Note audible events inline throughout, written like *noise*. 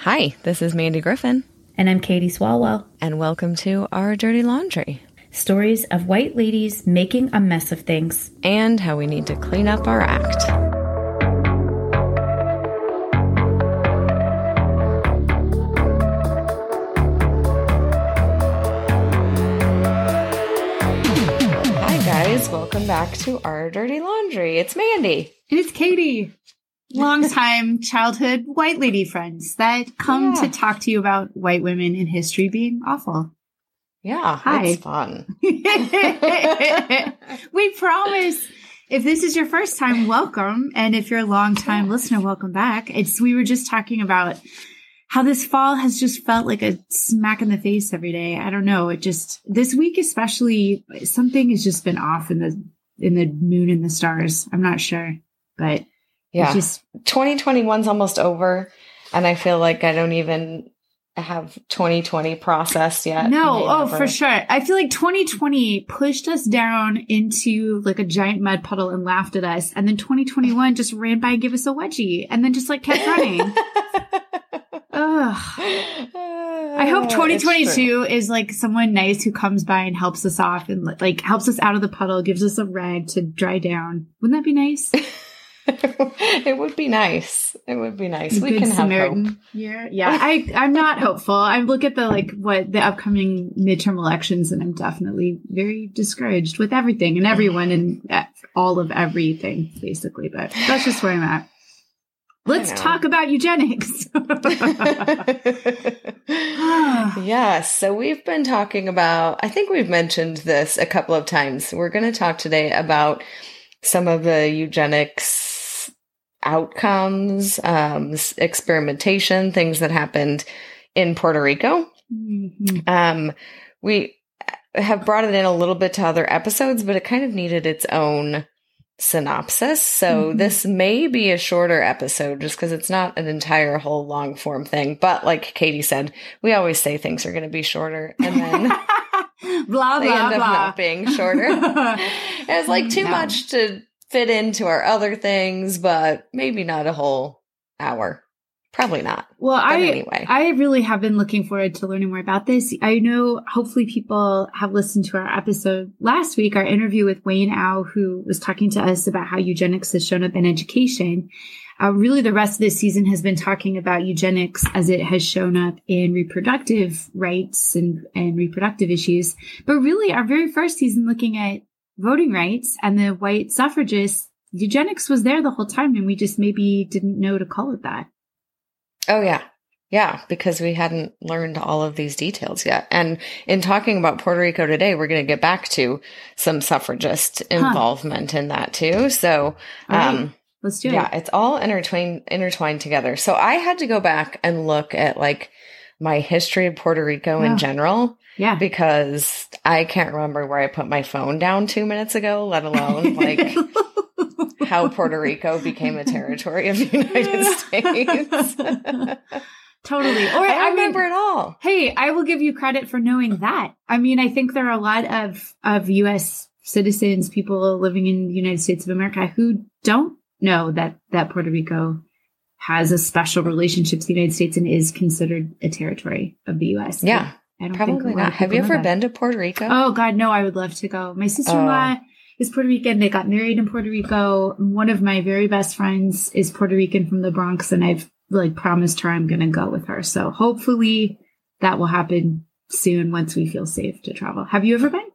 Hi, this is Mandy Griffin, And I'm Katie Swalwell. and welcome to Our Dirty Laundry Stories of white ladies making a mess of things. and how we need to clean up our act. Hi, guys. Welcome back to Our Dirty Laundry. It's Mandy. And it's Katie. Longtime childhood white lady friends that come Yeah. to talk to you about white women in history being awful. Yeah, Hi. it's fun. *laughs* we promise if this is your first time, welcome. And if you're a long time listener, welcome back. It's we were just talking about how this fall has just felt like a smack in the face every day. I don't know. It just this week especially something has just been off in the in the moon and the stars. I'm not sure. But Yeah. just 2021's almost over, and I feel like I don't even have 2020 processed yet. No, oh, for sure. I feel like 2020 pushed us down into like a giant mud puddle and laughed at us. And then 2021 just ran by and gave us a wedgie and then just like kept running. *laughs* Ugh. I hope Uh, It's true. 2022 is like someone nice who comes by and helps us off and like helps us out of the puddle, gives us a rag to dry down. Wouldn't that be nice? *laughs* *laughs* it would be nice. It would be nice. We good can have hope. Samaritan year. Yeah, I I'm not hopeful. I look at the like what the upcoming midterm elections, and I'm definitely very discouraged with everything and everyone and all of everything, basically. But that's just where I'm at. Let's talk about eugenics. *laughs* *laughs* yes. So we've been talking about, I think we've mentioned this a couple of times. We're going to talk today about some of the eugenics outcomes, um, experimentation, things that happened in Puerto Rico. Mhm. Um, we have brought it in a little bit to other episodes, but it kind of needed its own synopsis. So Mhm. this may be a shorter episode just because it's not an entire whole long form thing. But like Katie said, we always say things are going to be shorter and then *laughs* *laughs* blah they blah end up blah. not being shorter. *laughs* it's like too No. much to fit into our other things, but maybe not a whole hour. Probably not. Well, But I anyway. I really have been looking forward to learning more about this. I know hopefully people have listened to our episode last week, our interview with Wayne Au, who was talking to us about how eugenics has shown up in education. Uh, really, the rest of this season has been talking about eugenics as it has shown up in reproductive rights and, and reproductive issues. But really, our very first season looking at voting rights and the white suffragists, eugenics was there the whole time, and we just maybe didn't know to call it that. Oh, yeah. Yeah, because we hadn't learned all of these details yet. And in talking about Puerto Rico today, we're going to get back to some suffragist involvement in that too. So, right. um, Let's do yeah, it. Yeah, it's all intertwined, intertwined together. So I had to go back and look at like my history of Puerto Rico in Oh. general Yeah. because I can't remember where I put my phone down two minutes ago, let alone like *laughs* how Puerto Rico became a territory of the United *laughs* States. *laughs* totally. Or I I, remember mean, it all. hey, I will give you credit for knowing that. I mean, I think there are a lot of of U.S. citizens, people living in the United States of America, who don't know that that Puerto Rico has a special relationship to the United States and is considered a territory of the U.S. Yeah, I don't probably not. Have you ever been to Puerto Rico? Oh God, no! I would love to go. My sister-in-law Oh. is Puerto Rican. They got married in Puerto Rico. One of my very best friends is Puerto Rican from the Bronx, and I've like promised her I'm going to go with her. So hopefully that will happen soon once we feel safe to travel. Have you ever been?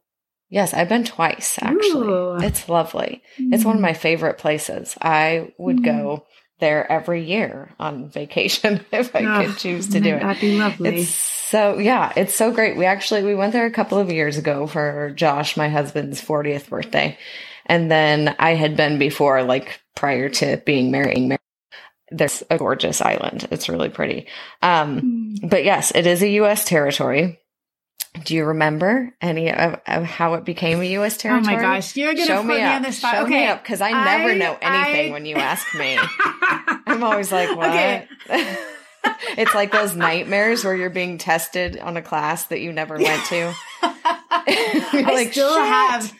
Yes, I've been twice actually. Ooh. It's lovely. It's one of my favorite places. I would Mm. go there every year on vacation *laughs* if I Oh, could choose to do it. That'd be lovely. It's so yeah, it's so great. We actually we went there a couple of years ago for Josh, my husband's 40th birthday. And then I had been before like prior to being married. There's a gorgeous island. It's really pretty. Um Mm. but yes, it is a US territory. Do you remember any of, of how it became a US territory? oh my gosh, you're going to Show put me me, up. on the spot. Show okay. me up because I never I- know anything I- when you ask me. *laughs* I'm always like, what? Okay. *laughs* it's like those nightmares where you're being tested on a class that you never went to. *laughs* I like, still "Shit." have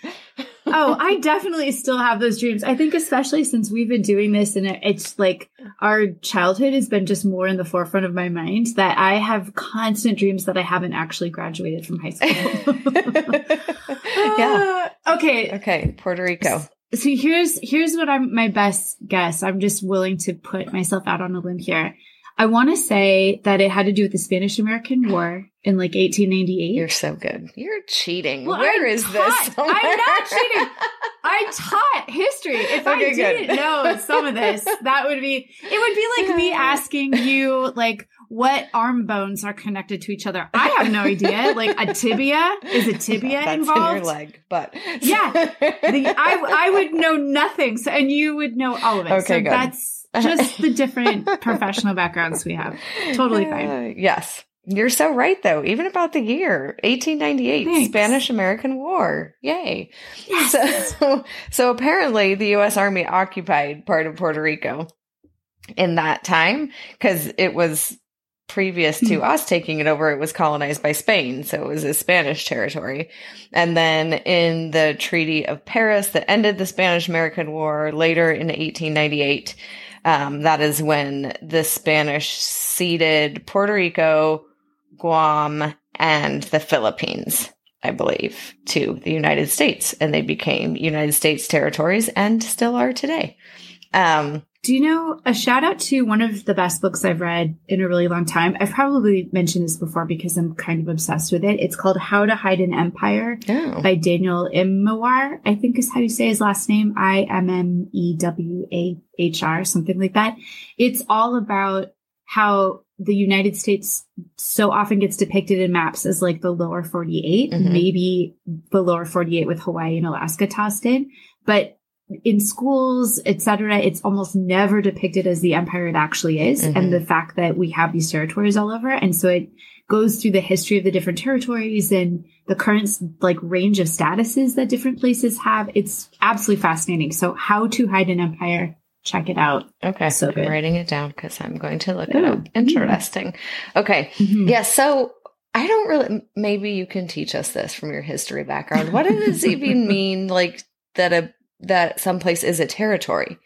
oh, I definitely still have those dreams. I think especially since we've been doing this and it's like our childhood has been just more in the forefront of my mind that I have constant dreams that I haven't actually graduated from high school. yeah. Uh, *laughs* okay. Okay. Puerto Rico. So here's here's what I'm my best guess. I'm just willing to put myself out on a limb here. I want to say that it had to do with the Spanish American War in like 1898. You're so good. You're cheating. Well, Where I is taught- *laughs* oh this? I'm not cheating. I taught history. If I Okay, good. didn't know some of this, that would be it would be like me *laughs* asking you like what arm bones are connected to each other. I have no idea. Like a tibia is a *laughs* tibia That's involved. in your leg, but Yeah. The, I I would know nothing, so and you would know all of it. Okay, so good. that's just the *laughs* different professional backgrounds we have. Totally fine. Uh, yes. You're so right, though. Even about the year 1898, Thanks. Spanish American War. Yay. Yes. So, *laughs* so apparently the U.S. Army occupied part of Puerto Rico in that time because it was previous to Hmm. us taking it over. It was colonized by Spain. So it was a Spanish territory. And then in the Treaty of Paris that ended the Spanish American War later in 1898, um, that is when the Spanish ceded Puerto Rico, Guam, and the Philippines. I believe, to the United States, and they became United States territories and still are today. Um, Do you know a shout out to one of the best books I've read in a really long time? I've probably mentioned this before because I'm kind of obsessed with it. It's called How to Hide an Empire oh, by Daniel Immerwahr, I think is how you say his last name. I M M E W A H R, something like that. It's all about how the United States so often gets depicted in maps as like the lower 48, Mhm. maybe the lower 48 with Hawaii and Alaska tossed in. But in schools, etc., it's almost never depicted as the empire it actually is. Mhm. And the fact that we have these territories all over. And so it goes through the history of the different territories and the current like range of statuses that different places have. It's absolutely fascinating. So how to hide an empire. Check it out. okay. so I'm good. writing it down because I'm going to look it up. Interesting. Okay. Mhm. Yeah. So I don't really, maybe you can teach us this from your history background. What does it even *laughs* mean, like, that a, that someplace is a territory?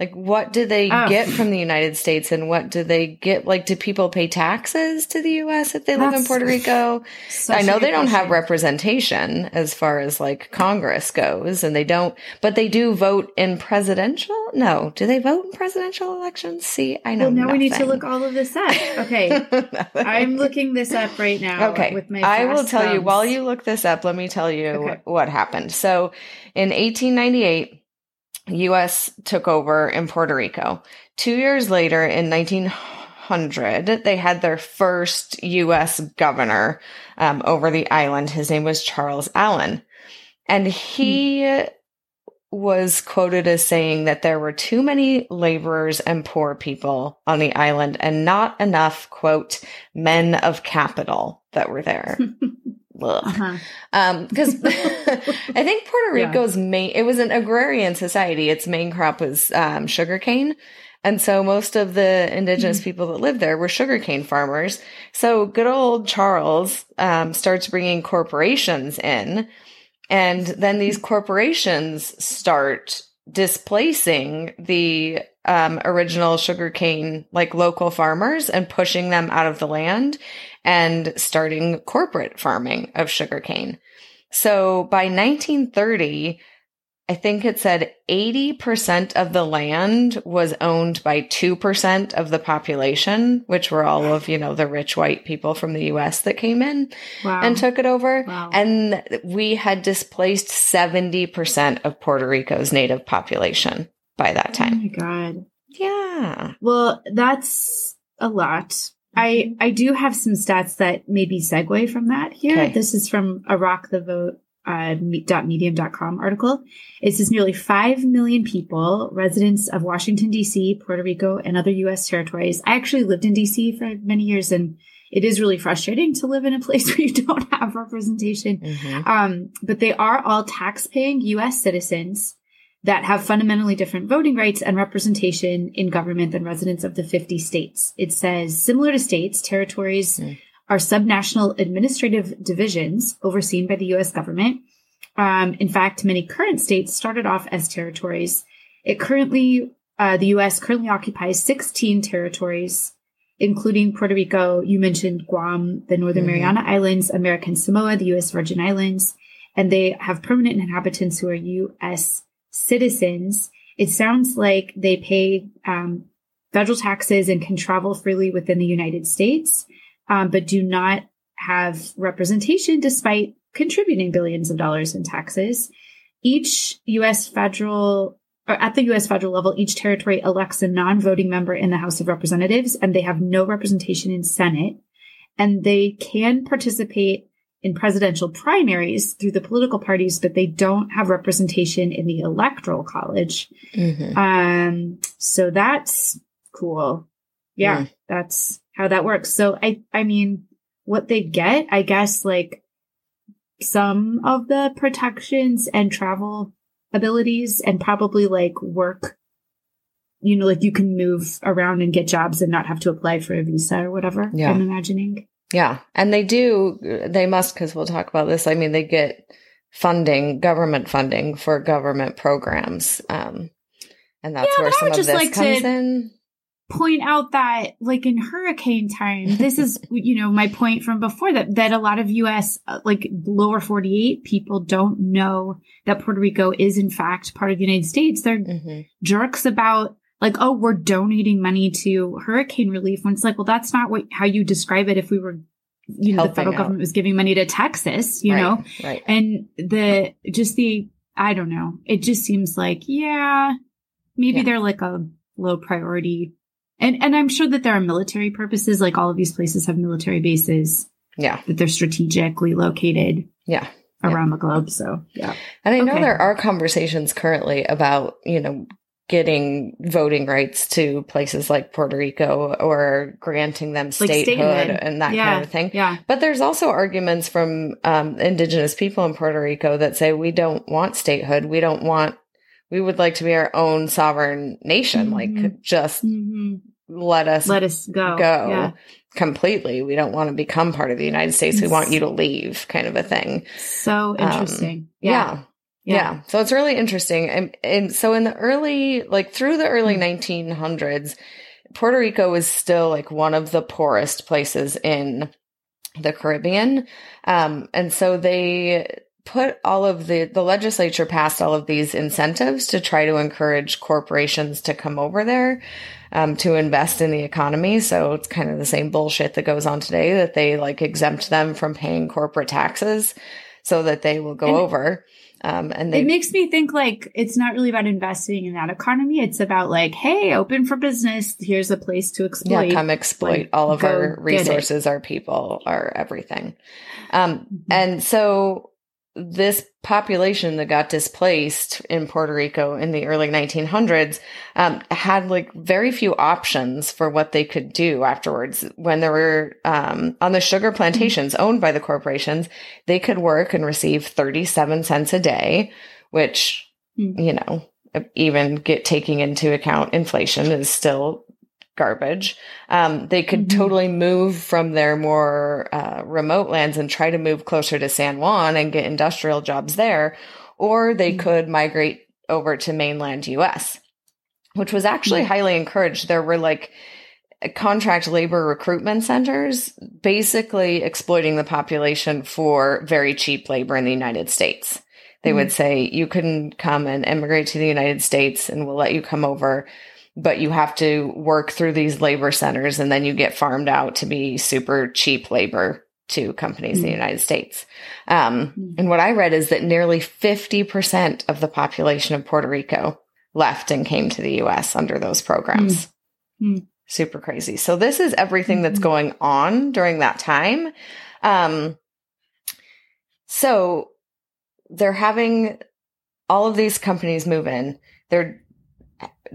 Like, what do they Oh. get from the United States and what do they get? Like, do people pay taxes to the U.S. if they live in Puerto Rico? *sighs* I know they don't have representation as far as like Congress goes, and they don't, but they do vote in presidential. No, do they vote in presidential elections? See, I know. Well, now we need to look all of this up. Okay. *laughs* I'm looking this up right now. Okay. With my I will tell you while you look this up, let me tell you Okay. what happened. So in 1898, US took over in Puerto Rico. Two years later, in 1900, they had their first US governor um, over the island. His name was Charles Allen. And he was quoted as saying that there were too many laborers and poor people on the island and not enough, quote, men of capital that were there. *laughs* Ugh. Uh-huh. Um, because *laughs* *laughs* I think Puerto Yeah. Rico's main, it was an agrarian society. Its main crop was, um, sugarcane. And so most of the indigenous people that lived there were sugarcane farmers. So good old Charles, um, starts bringing corporations in. And then these corporations start displacing the um, original sugarcane, like local farmers, and pushing them out of the land and starting corporate farming of sugarcane. So by 1930, I think it said 80% of the land was owned by 2% of the population, which were all of, you know, the rich white people from the US that came in Wow. and took it over. Wow. And we had displaced 70% of Puerto Rico's native population by that time. Oh time. my god. Yeah. Well, that's a lot. I I do have some stats that maybe segue from that here. Okay. This is from a rock the vote uh, medium.com article. It says nearly 5 million people, residents of Washington, D.C., Puerto Rico, and other U.S. territories. I actually lived in D.C. for many years, and it is really frustrating to live in a *laughs* place where you don't have representation. Mhm. Um, but they are all tax-paying U.S. citizens that have fundamentally different voting rights and representation in government than residents of the 50 states. It says similar to states, territories Mm. are subnational administrative divisions overseen by the U.S. government. Um, in fact, many current states started off as territories. It currently, uh, the U.S. currently occupies 16 territories, including Puerto Rico. You mentioned Guam, the Northern Mhm. Mariana Islands, American Samoa, the U.S. Virgin Islands, and they have permanent inhabitants who are U.S. citizens. It sounds like they pay um, federal taxes and can travel freely within the United States, um, but do not have representation despite contributing billions of dollars in taxes. Each U.S. federal or at the U.S. federal level, each territory elects a non-voting member in the House of Representatives, and they have no representation in Senate. And they can participate in presidential primaries through the political parties, but they don't have representation in the electoral college. Mhm. Um, so that's cool. Yeah, Mm. that's how that works. So I, I mean, what they get, I guess, like some of the protections and travel abilities and probably like work, you know, like you can move around and get jobs and not have to apply for a visa or whatever. Yeah. I'm imagining. Yeah. And they do, they must, because we'll talk about this. I mean, they get funding, government funding for government programs. Um, and that's Yeah, where some would of just this like to- comes in. point out that like in hurricane time this is *laughs* you know my point from before that that a lot of us uh, like lower 48 people don't know that puerto rico is in fact part of the united states they're Mhm. jerks about like oh we're donating money to hurricane relief when it's like well that's not what how you describe it if we were you know the federal out. government was giving money to texas you Right, know Right. and the just the i don't know it just seems like yeah maybe Yeah. they're like a low priority and and i'm sure that there are military purposes like all of these places have military bases Yeah. that they're strategically located Yeah. Yeah. around the globe so yeah And I know Okay. there are conversations currently about, you know, getting voting rights to places like Puerto Rico or granting them Like statehood, statehood. and that yeah kind of thing. yeah But there's also arguments from um, indigenous people in Puerto Rico that say we don't want statehood. We don't want, we would like to be our own sovereign nation. Like, Mhm. just hmm let us let us go go yeah completely. We don't want to become part of the United States. We want you to leave, kind of a thing. so interesting yeah. yeah Yeah. So it's really interesting. And, and so in the early, like through the early Mm. 1900s, Puerto Rico was still like one of the poorest places in the Caribbean. Um, and so they put all of the, the legislature passed all of these incentives to try to encourage corporations to come over there, um, to invest in the economy. So it's kind of the same bullshit that goes on today that they like exempt them from paying corporate taxes so that they will go And- over. Um, and they it makes me think like it's not really about investing in that economy. It's about like, hey, open for business. Here's a place to exploit. yeah, come exploit like, all of our resources, our people, our everything. Um, Mhm. and so this population that got displaced in Puerto Rico in the early 1900s um, had like very few options for what they could do afterwards. When there were um, on the sugar plantations owned by the corporations, they could work and receive 37 cents a day, which, Hmm. you know, even get taking into account inflation is still garbage. Um, they could Mhm. totally move from their more uh, remote lands and try to move closer to San Juan and get industrial jobs there, or they Mhm. could migrate over to mainland US, which was actually highly encouraged. There were like contract labor recruitment centers basically exploiting the population for very cheap labor in the United States. They would say, you can come and immigrate to the United States and we'll let you come over, but you have to work through these labor centers and then you get farmed out to be super cheap labor to companies in the Mm. United States. Um, Mm. and what I read is that nearly 50% of the population of Puerto Rico left and came to the US under those programs. Mm. Super crazy. So this is everything that's Mhm. going on during that time. Um, so they're having all of these companies move in. They're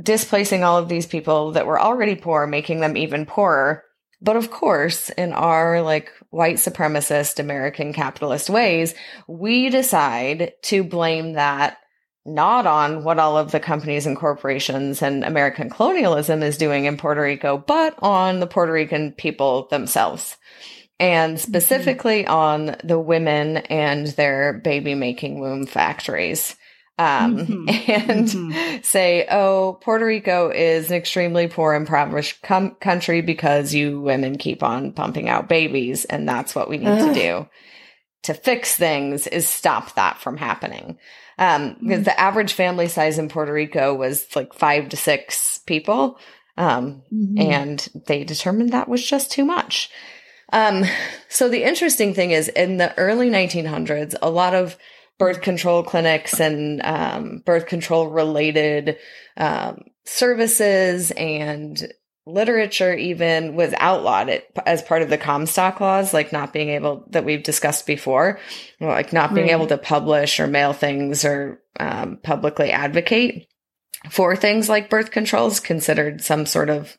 displacing all of these people that were already poor, making them even poorer. But of course, in our like white supremacist American capitalist ways, we decide to blame that not on what all of the companies and corporations and American colonialism is doing in Puerto Rico, but on the Puerto Rican people themselves. and specifically mm-hmm. on the women and their baby making womb factories. Um, mm-hmm. *laughs* and mm-hmm. say, oh, Puerto Rico is an extremely poor, impoverished com- country because you women keep on pumping out babies. And that's what we need Ugh. to do to fix things is stop that from happening. Um, because mm-hmm. the average family size in Puerto Rico was like five to six people. Um, mm-hmm. and they determined that was just too much. Um, so the interesting thing is in the early 1900s, a lot of birth control clinics and um, birth control related um, services and literature even was outlawed it as part of the Comstock laws, like not being able that we've discussed before, like not being right. able to publish or mail things or um, publicly advocate for things like birth controls considered some sort of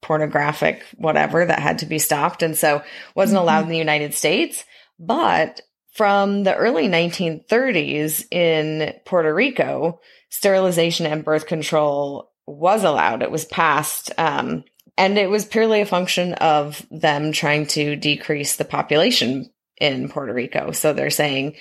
pornographic whatever that had to be stopped and so wasn't mm-hmm. allowed in the United States but from the early 1930s in Puerto Rico sterilization and birth control was allowed. It was passed um, and it was purely a function of them trying to decrease the population in Puerto Rico. So they're saying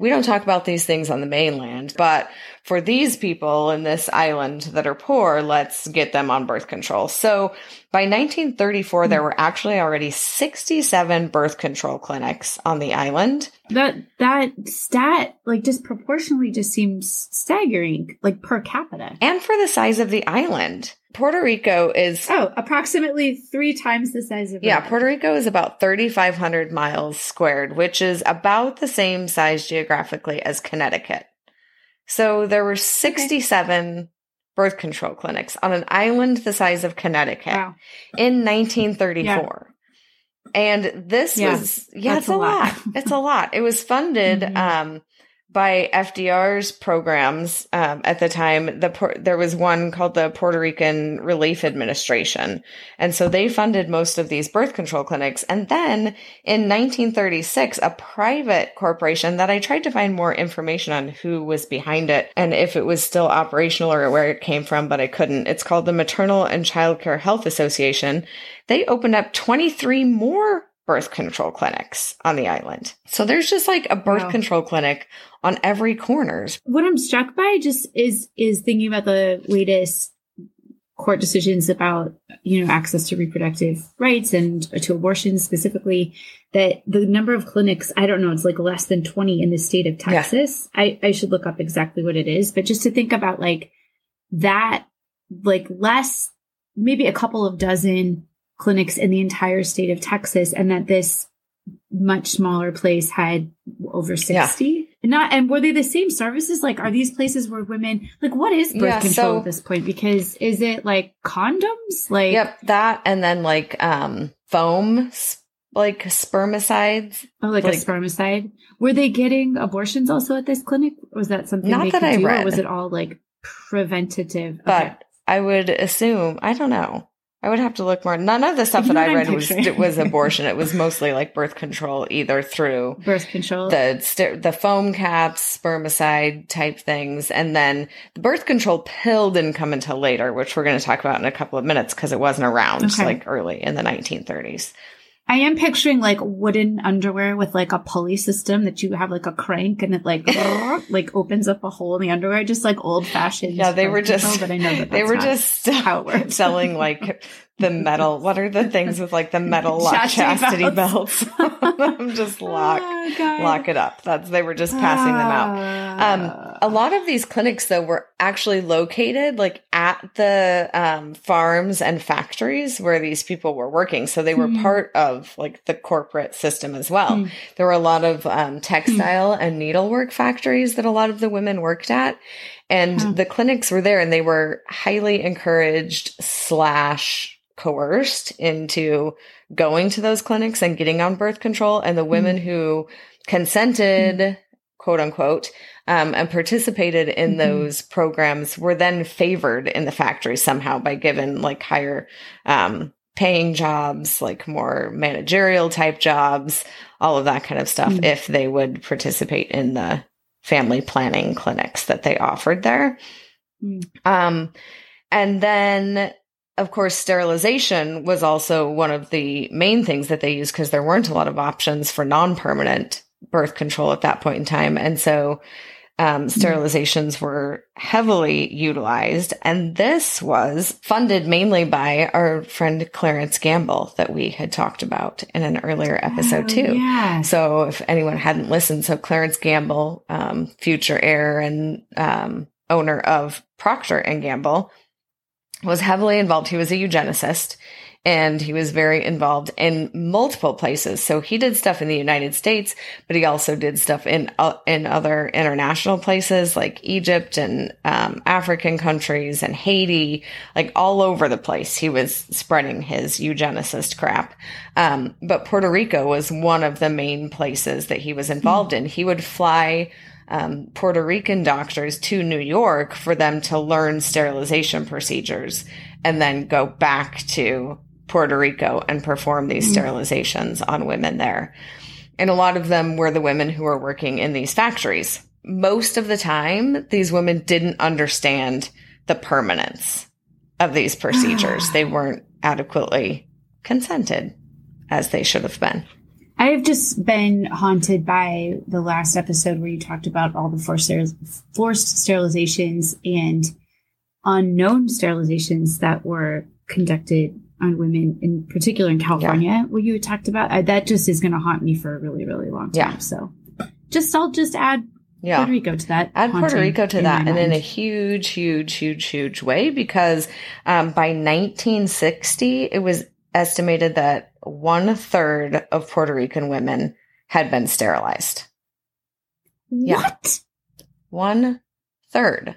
we don't talk about these things on the mainland, but for these people in this island that are poor, let's get them on birth control. So by 1934, there were actually already 67 birth control clinics on the island. That, that stat, like disproportionately just seems staggering, like per capita. And for the size of the island. Puerto Rico is oh approximately three times the size of yeah. Puerto Rico is about thirty five hundred miles squared, which is about the same size geographically as Connecticut. So there were sixty seven okay. birth control clinics on an island the size of Connecticut wow. in nineteen thirty four. Yeah. And this yeah, was yeah, it's a lot. lot. it's a lot. It was funded *laughs* mm-hmm. um by FDR's programs um, at the time. The there was one called the Puerto Rican Relief Administration, and so they funded most of these birth control clinics. And then in 1936, a private corporation that I tried to find more information on who was behind it and if it was still operational or where it came from, but I couldn't. It's called the Maternal and Child Care Health Association. They opened up 23 more birth control clinics on the island. So there's just like a birth wow. control clinic on every corners. What I'm struck by just is is thinking about the latest court decisions about you know access to reproductive rights and uh, to abortion specifically that the number of clinics i don't know it's like less than 20 in the state of texas yeah. I, I should look up exactly what it is but just to think about like that like less maybe a couple of dozen clinics in the entire state of Texas and that this much smaller place had over 60 yeah. and not and were they the same services? Like are these places where women like what is birth yeah, control so, at this point? Because is it like condoms? Like yep that and then like um foam like spermicides. Oh like, like, a spermicide? Were they getting abortions also at this clinic? Was that something not that i do, read. or was it all like preventative? But okay. i would assume i don't know I would have to look more. None of the stuff that I read was was *laughs* abortion. It was mostly like birth control, either through birth control, the the foam caps, spermicide type things, and then the birth control pill didn't come until later, which we're going to talk about in a couple of minutes because it wasn't around okay. like early in the 1930s. I am picturing like wooden underwear with like a pulley system that you have like a crank and it like *laughs* like opens up a hole in the underwear, just like old fashioned. Yeah, they were just. But I know that they were just how it works. selling like *laughs* the metal. What are the things with like the metal lock chastity, chastity belts? belts. *laughs* *laughs* just lock oh, lock it up. That's they were just passing them out. Um, a lot of these clinics though were actually located like at the um, farms and factories where these people were working, so they were mm. part of like the corporate system as well. Mm. There were a lot of um, textile mm. and needlework factories that a lot of the women worked at. And the clinics were there and they were highly encouraged slash coerced into going to those clinics and getting on birth control. And the women mm who consented, mm quote unquote, um, and participated in mm-hmm. those programs were then favored in the factory somehow by given like higher, um, paying jobs, like more managerial type jobs, all of that kind of stuff, mm if they would participate in the family planning clinics that they offered there. Mm. Um, and then of course, sterilization was also one of the main things that they used because there weren't a lot of options for non permanent birth control at that point in time. And so um, mm-hmm. sterilizations were heavily utilized. And this was funded mainly by our friend Clarence Gamble that we had talked about in an earlier episode, oh, too. Yeah. So if anyone hadn't listened, so Clarence Gamble, um, future heir and um, owner of Procter and Gamble, was heavily involved. He was a eugenicist and he was very involved in multiple places. So he did stuff in the United States, but he also did stuff in uh, in other international places like Egypt and um, African countries and Haiti, like all over the place. He was spreading his eugenicist crap. Um, but Puerto Rico was one of the main places that he was involved in. He would fly. Um, Puerto Rican doctors to New York for them to learn sterilization procedures and then go back to Puerto Rico and perform these mm. sterilizations on women there. And a lot of them were the women who were working in these factories. Most of the time, these women didn't understand the permanence of these procedures. they weren't adequately consented as they should have been. I have just been haunted by the last episode where you talked about all the forced, forced sterilizations and unknown sterilizations that were conducted on women, in particular in California, yeah. what you talked about. I, that just is going to haunt me for a really, really long time. Yeah. So just, I'll just add yeah. Puerto Rico to that. Add Puerto Rico to that, and in a huge, huge, huge, huge way, because um, by 1960, it was estimated that one third of Puerto Rican women had been sterilized. What? Yeah. One third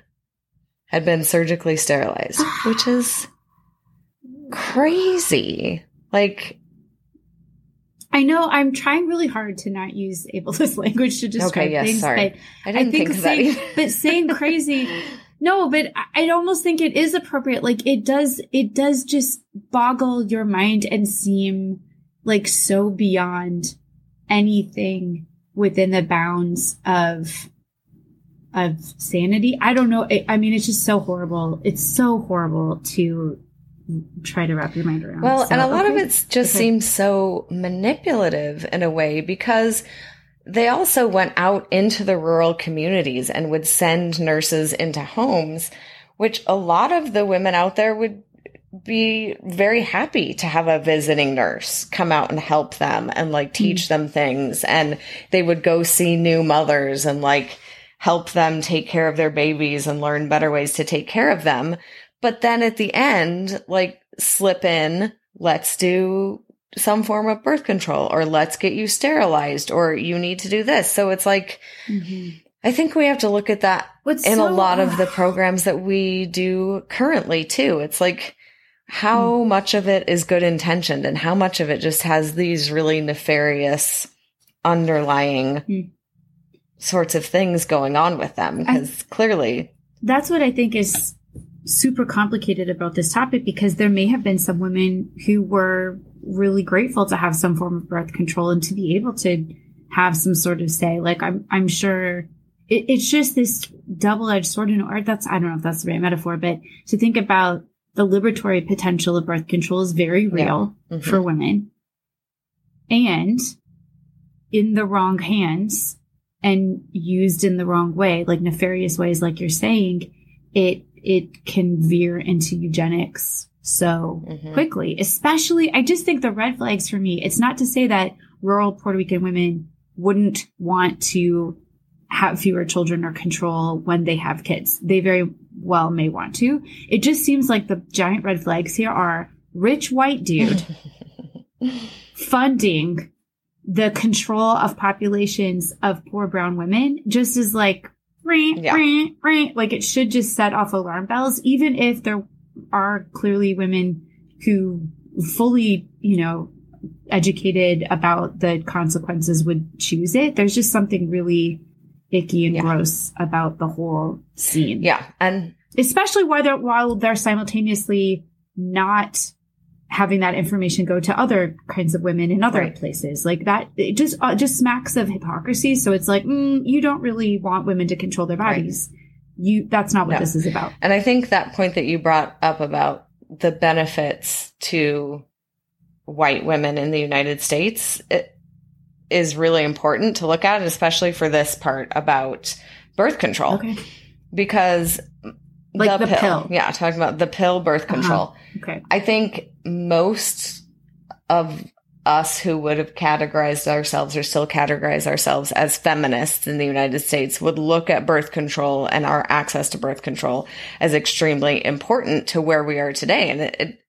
had been surgically sterilized, which is crazy. Like, I know I'm trying really hard to not use ableist *laughs* language to describe okay, yes, things. Sorry. I didn't I think, think saying, but saying *laughs* crazy. No, but I almost think it is appropriate. Like it does, it does just boggle your mind and seem like so beyond anything within the bounds of of sanity. I don't know. I mean, it's just so horrible. It's so horrible to try to wrap your mind around. Well, so, and a lot okay. of it just okay. seems so manipulative in a way because they also went out into the rural communities and would send nurses into homes, which a lot of the women out there would be very happy to have a visiting nurse come out and help them and like teach mm them things. And they would go see new mothers and like help them take care of their babies and learn better ways to take care of them. But then at the end, like slip in, let's do some form of birth control or let's get you sterilized or you need to do this. So it's like, mm-hmm. I think we have to look at that What's in so, a lot of the *sighs* programs that we do currently too. It's like, how mm. much of it is good intentioned and how much of it just has these really nefarious underlying mm. sorts of things going on with them because clearly that's what I think is super complicated about this topic because there may have been some women who were really grateful to have some form of birth control and to be able to have some sort of say. Like I'm, I'm sure it, it's just this double-edged sword, and or that's I don't know if that's the right metaphor, but to think about the liberatory potential of birth control is very real yeah. mm-hmm. for women, and in the wrong hands and used in the wrong way, like nefarious ways, like you're saying, it it can veer into eugenics so mm-hmm. quickly. Especially, I just think the red flags for me, it's not to say that rural Puerto Rican women wouldn't want to have fewer children or control when they have kids. They very well may want to. It just seems like the giant red flags here are rich white dude *laughs* funding the control of populations of poor brown women just as like yeah. like it should just set off alarm bells, even if there are clearly women who fully, you know, educated about the consequences would choose it. There's just something really icky and yeah. gross about the whole scene. Yeah. And especially while they're, while they're simultaneously not having that information go to other kinds of women in other right. places like that it just uh, just smacks of hypocrisy so it's like mm, you don't really want women to control their bodies right. you that's not what no. this is about and i think that point that you brought up about the benefits to white women in the United States it is really important to look at, especially for this part about birth control. Okay. Because Like the pill. Yeah, talking about the pill birth Uh-huh. control. Okay. I think most of us who would have categorized ourselves or still categorize ourselves as feminists in the United States would look at birth control and our access to birth control as extremely important to where we are today. And it, it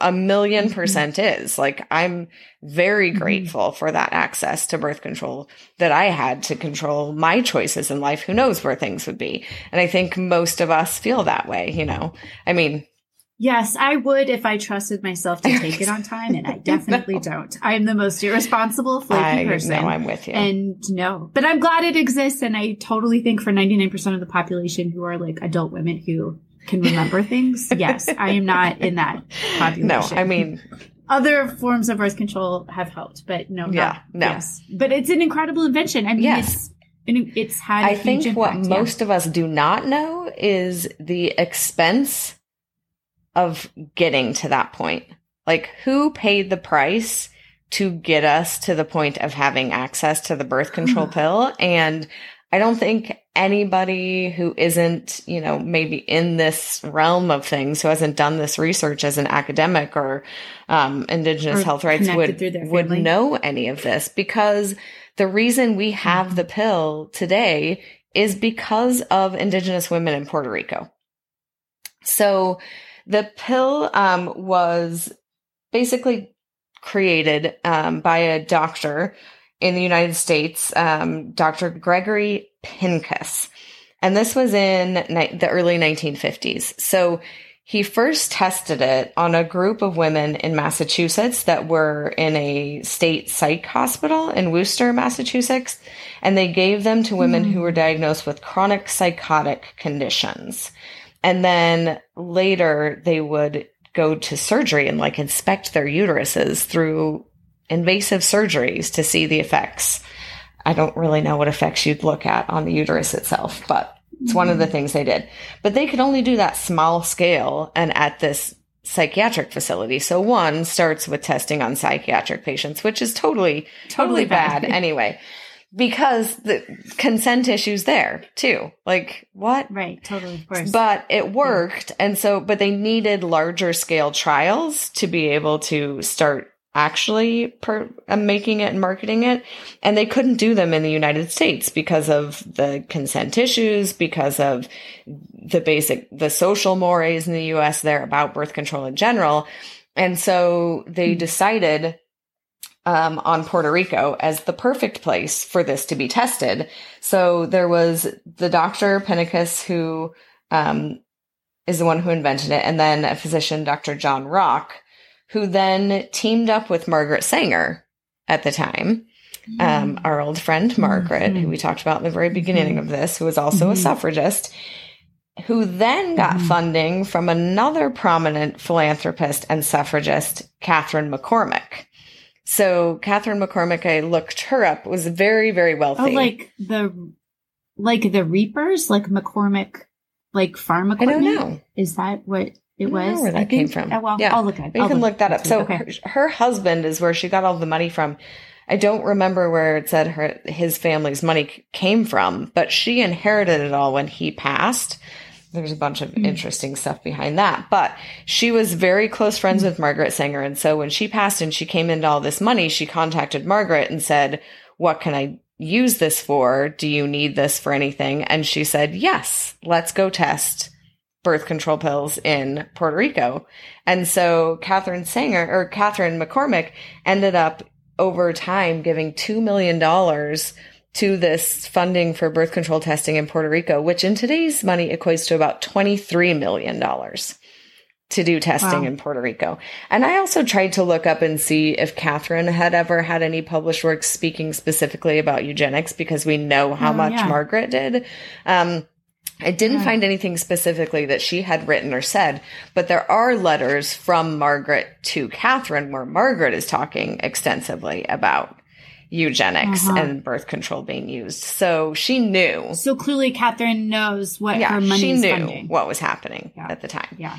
a 1000000 Mhm. percent is like, I'm very Mhm. grateful for that access to birth control that I had to control my choices in life. Who knows where things would be? And I think most of us feel that way, you know? I mean, Yes, I would if I trusted myself to take it on *laughs* time, and I definitely don't. I'm the most irresponsible, flaky I person. know I'm with you. And no, but I'm glad it exists. And I totally think for 99% of the population who are like adult women who can remember *laughs* things, yes, I am not in that population. No, I mean, other forms of birth control have helped, but no, Yeah, not, no. Yes. But it's an incredible invention. I mean, Yes. it's, and it's had a I think what yeah. most of us do not know is the expense of getting to that point. Like, who paid the price to get us to the point of having access to the birth control *laughs* pill? And I don't think anybody who isn't, you know, maybe in this realm of things, who hasn't done this research as an academic or um, Indigenous Or health rights would would know any of this because the reason we have the pill today is because of Indigenous women in Puerto Rico. So the pill um, was basically created um, by a doctor in the United States, um, Dr. Gregory Pincus. And this was in ni- the early 1950s. So he first tested it on a group of women in Massachusetts that were in a state psych hospital in Worcester, Massachusetts. And they gave them to women who were diagnosed with chronic psychotic conditions. And then later they would go to surgery and like inspect their uteruses through invasive surgeries to see the effects. I don't really know what effects you'd look at on the uterus itself, but it's one of the mm-hmm. things they did. But they could only do that small scale and at this psychiatric facility. So one starts with testing on psychiatric patients, which is totally, totally, Totally bad. bad. *laughs* anyway, because the consent issues there too. Like what? Right, totally, of course. But it worked. And so, but they needed larger scale trials to be able to start actually per, uh, making it and marketing it. And they couldn't do them in the United States because of the consent issues, because of the basic, the social mores in the US there about birth control in general. And so they decided um, on Puerto Rico as the perfect place for this to be tested. So there was the doctor Pinnacus who um, is the one who invented it, and then a physician, Dr. John Rock, who then teamed up with Margaret Sanger at the time. Um, our old friend Margaret, who we talked about in the very beginning of this, who was also a Mhm. suffragist, who then got Mhm. funding from another prominent philanthropist and suffragist, Catherine McCormick. So Catherine McCormick, I looked her up, was very, very wealthy. oh, like the like the Reapers, like McCormick, like farm I don't know. Is that what it I don't know was? where that I came think- from. oh, well, Yeah. I'll look at. You I'll can look that up. So okay. her, her husband is where she got all the money from. I don't remember where it said her his family's money came from, but she inherited it all when he passed. There's a bunch of Mm. interesting stuff behind that, but she was very close friends Mm. with Margaret Sanger, and so when she passed and she came into all this money, she contacted Margaret and said, "What can I use this for? Do you need this for anything?" And she said, "Yes, let's go test." birth control pills in Puerto Rico. And so Catherine Sanger or Catherine McCormick ended up over time giving $2 million to this funding for birth control testing in Puerto Rico, which in today's money equates to about $23 million to do testing Wow. in Puerto Rico. And I also tried to look up and see if Catherine had ever had any published works speaking specifically about eugenics because we know how Oh, much yeah. Margaret did. Um, I didn't Yeah. find anything specifically that she had written or said, but there are letters from Margaret to Catherine where Margaret is talking extensively about eugenics Uh-huh. and birth control being used. So she knew. So clearly, Catherine knows what Yeah, her money she knew funding. what was happening Yeah. at the time. Yeah.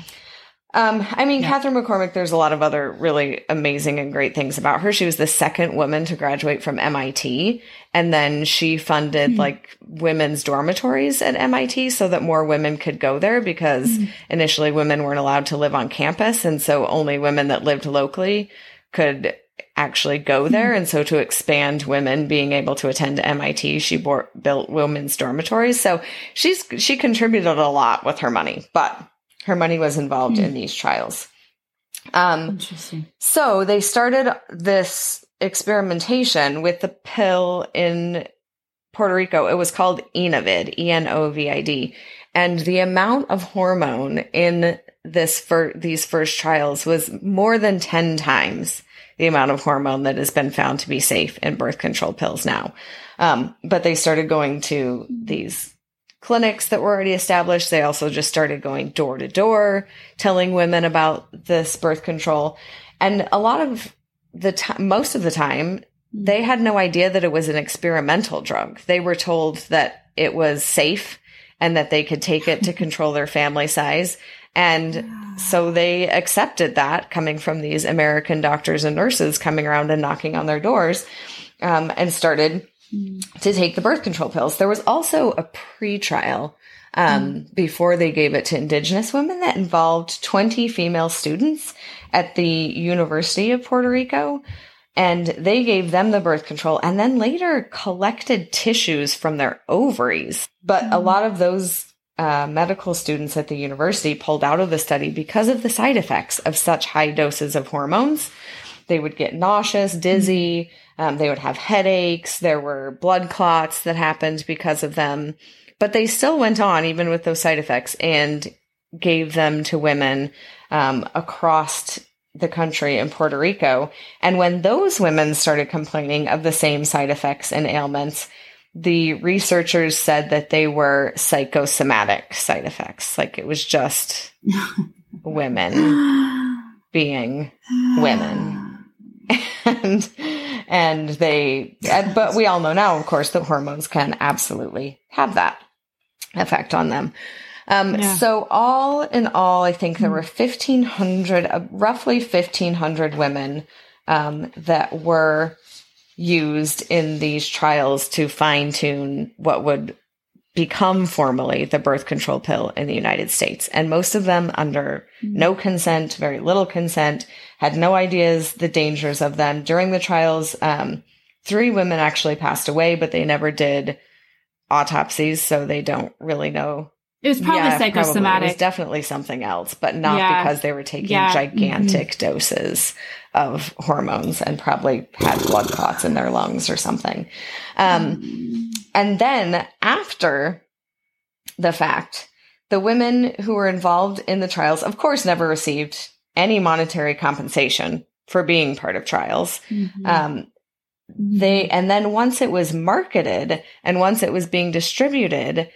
Um, I mean, Yeah. Catherine McCormick, there's a lot of other really amazing and great things about her. She was the second woman to graduate from MIT. And then she funded Hmm. like women's dormitories at MIT so that more women could go there because Hmm. initially women weren't allowed to live on campus. And so only women that lived locally could actually go there. And so to expand women being able to attend MIT, she bor- built women's dormitories. So she's, she contributed a lot with her money, but her money was involved Hmm. in these trials. Um, Interesting. so they started this experimentation with the pill in Puerto Rico. It was called Enovid, E N O V I D. And the amount of hormone in this for these first trials was more than 10 times the amount of hormone that has been found to be safe in birth control pills now. Um, but they started going to these clinics that were already established. They also just started going door to door, telling women about this birth control. And a lot of the time, most of the time, they had no idea that it was an experimental drug. They were told that it was safe and that they could take it to control their family size. And so they accepted that coming from these American doctors and nurses coming around and knocking on their doors um, and started to take the birth control pills. There was also a pre-trial um, before they gave it to Indigenous women that involved 20 female students at the University of Puerto Rico. And they gave them the birth control and then later collected tissues from their ovaries. But a lot of those uh, medical students at the university pulled out of the study because of the side effects of such high doses of hormones. They would get nauseous, dizzy, um, they would have headaches, there were blood clots that happened because of them. But they still went on, even with those side effects, and gave them to women um, across the country in Puerto Rico. And when those women started complaining of the same side effects and ailments, the researchers said that they were psychosomatic side effects. Like it was just *laughs* women being women. *sighs* and and they but we all know now of course that hormones can absolutely have that effect on them um, Yeah. so all in all i think there were 1500 uh, roughly 1500 women um, that were used in these trials to fine tune what would become formally the birth control pill in the United States. And most of them under no consent, very little consent, had no ideas the dangers of them. During the trials, um, three women actually passed away, but they never did autopsies, so they don't really know. It was probably Yeah, It was definitely something else, but not Yeah. because they were taking Yeah. gigantic doses of hormones and probably had blood clots in their lungs or something. Um, and then after the fact, the women who were involved in the trials, of course, never received any monetary compensation for being part of trials. Mhm. Um, they, and then once it was marketed and once it was being distributed,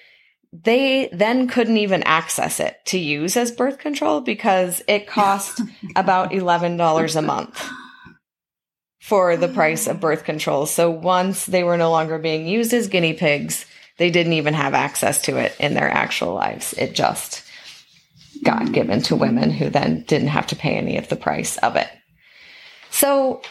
they then couldn't even access it to use as birth control because it cost *laughs* about $11 a month for the price of birth control. So once they were no longer being used as guinea pigs, they didn't even have access to it in their actual lives. It just got given to women who then didn't have to pay any of the price of it. So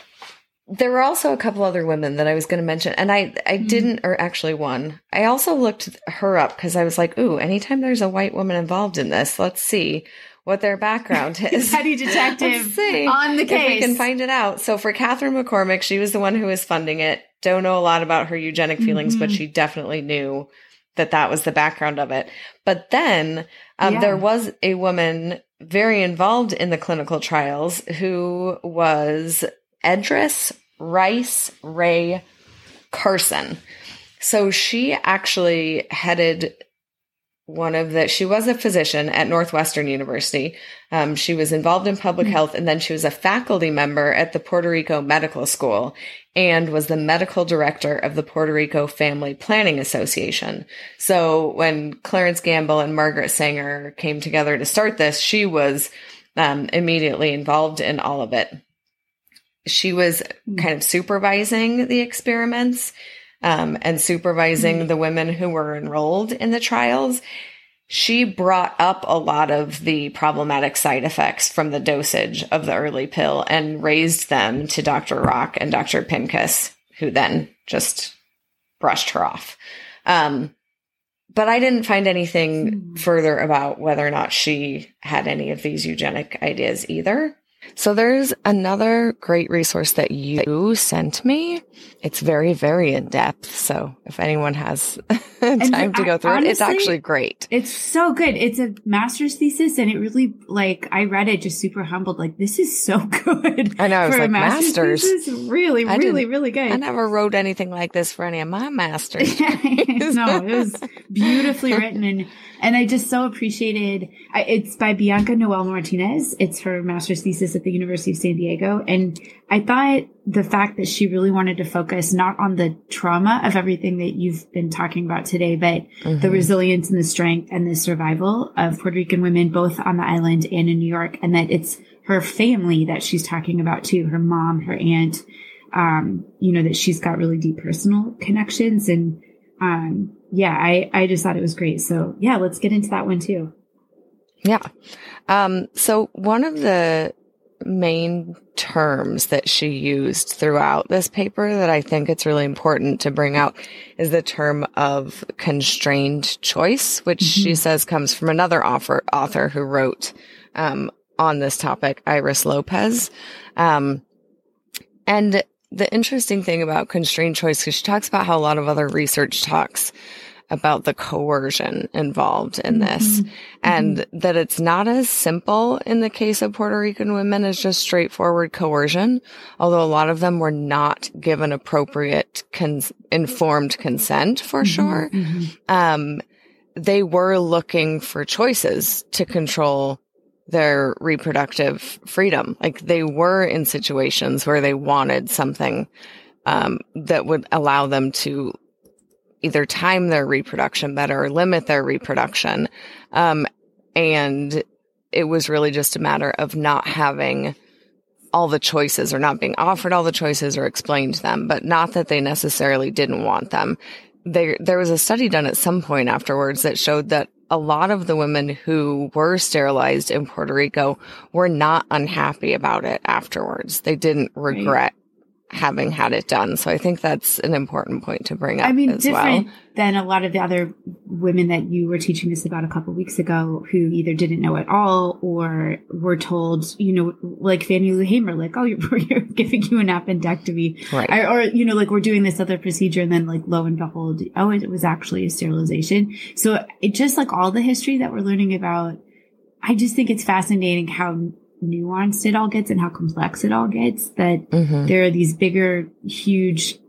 there were also a couple other women that I was going to mention, and I I didn't, or actually one. I also looked her up because I was like, ooh, anytime there's a white woman involved in this, let's see what their background *laughs* is. *laughs* Petty detective on the case. If we can find it out. So for Katharine McCormick, she was the one who was funding it. Don't know a lot about her eugenic feelings, but Mhm. she definitely knew that that was the background of it. But then um, Yeah. there was a woman very involved in the clinical trials who was Edris Rice Wray Carson. So she actually headed one of the, she was a physician at Northwestern University. Um, she was involved in public health and then she was a faculty member at the Puerto Rico Medical School and was the medical director of the Puerto Rico Family Planning Association. So when Clarence Gamble and Margaret Sanger came together to start this, she was um, immediately involved in all of it. She was kind of supervising the experiments um, and supervising the women who were enrolled in the trials. she brought up a lot of the problematic side effects from the dosage of the early pill and raised them to Dr. Rock and Dr. Pincus, who then just brushed her off. Um, but I didn't find anything mm. further about whether or not she had any of these eugenic ideas either. So there's another great resource that you sent me. It's very, very in depth. So if anyone has *laughs* time to go through honestly, it, it's actually great. It's so good. It's a master's thesis and it really like I read it just super humbled. Like this is so *laughs* good. I know. I was like master's. Thesis. Is really, I really, really good. I never wrote anything like this for any of my *laughs* masters. no, it was beautifully written and and I just so appreciated. It's by Bianca Noel Martinez. It's her master's thesis at the University of San Diego, and I thought the fact that she really wanted to focus not on the trauma of everything that you've been talking about today, but mm-hmm. the resilience and the strength and the survival of Puerto Rican women, both on the island and in New York, and that it's her family that she's talking about too, her mom, her aunt, um, you know, that she's got really deep personal connections and, um, yeah, I, I just thought it was great. So yeah, let's get into that one too. Yeah. Um, so one of the main terms that she used throughout this paper that I think it's really important to bring out is the term of constrained choice, which mm-hmm. she says comes from another author, author who wrote, um, on this topic, Iris Lopez. Um, and the interesting thing about constrained choice, because she talks about how a lot of other research talks about the coercion involved in this mm-hmm. and mm-hmm. that it's not as simple in the case of Puerto Rican women as just straightforward coercion, although a lot of them were not given appropriate cons- informed consent for mm-hmm. sure. Mm-hmm. Um, they were looking for choices to control their reproductive freedom. Like they were in situations where they wanted something um, that would allow them to either time their reproduction better or limit their reproduction. Um, and it was really just a matter of not having all the choices or not being offered all the choices or explained to them, but not that they necessarily didn't want them. There, there was a study done at some point afterwards that showed that a lot of the women who were sterilized in Puerto Rico were not unhappy about it afterwards. They didn't regret having had it done. So I think that's an important point to bring up. I mean, different well. than a lot of the other women that you were teaching us about a couple weeks ago who either didn't know at all or were told, you know, like Fannie Lou Hamer, like, oh, *laughs* you're, you're giving you an appendectomy. Right. I, or, you know, like we're doing this other procedure and then like lo and behold, oh, it was actually a sterilization. So it just like all the history that we're learning about, I just think it's fascinating how nuanced it all gets and how complex it all gets that mm-hmm. there are these bigger, huge,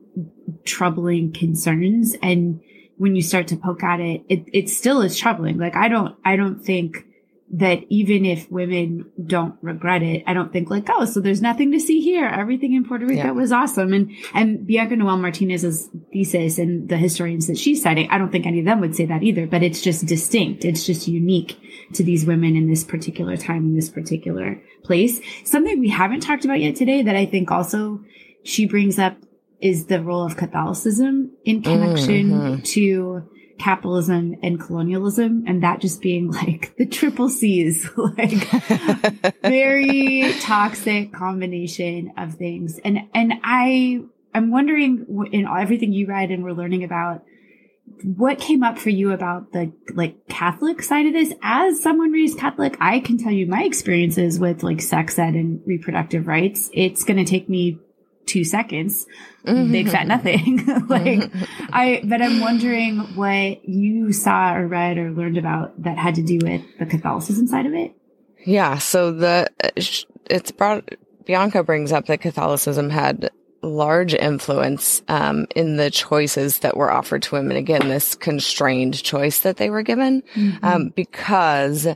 troubling concerns. And when you start to poke at it, it, it still is troubling. Like I don't, I don't think that even if women don't regret it, I don't think like, oh, so there's nothing to see here. Everything in Puerto Rico yeah. was awesome. And, and Bianca Noel Martinez's thesis and the historians that she's citing, I don't think any of them would say that either, but it's just distinct. It's just unique to these women in this particular time, in this particular place. Something we haven't talked about yet today that I think also she brings up is the role of Catholicism in connection mm-hmm. to capitalism and colonialism and that just being like the triple C's, *laughs* like very toxic combination of things. And, and I, I'm wondering in everything you read and we're learning about what came up for you about the like Catholic side of this? As someone raised Catholic, I can tell you my experiences with like sex ed and reproductive rights. It's going to take me two seconds. Mm-hmm. Big fat nothing. *laughs* like I, but I'm wondering what you saw or read or learned about that had to do with the Catholicism side of it. Yeah. So the, it's brought, Bianca brings up that Catholicism had large influence um, in the choices that were offered to women. Again, this constrained choice that they were given, mm-hmm. um, because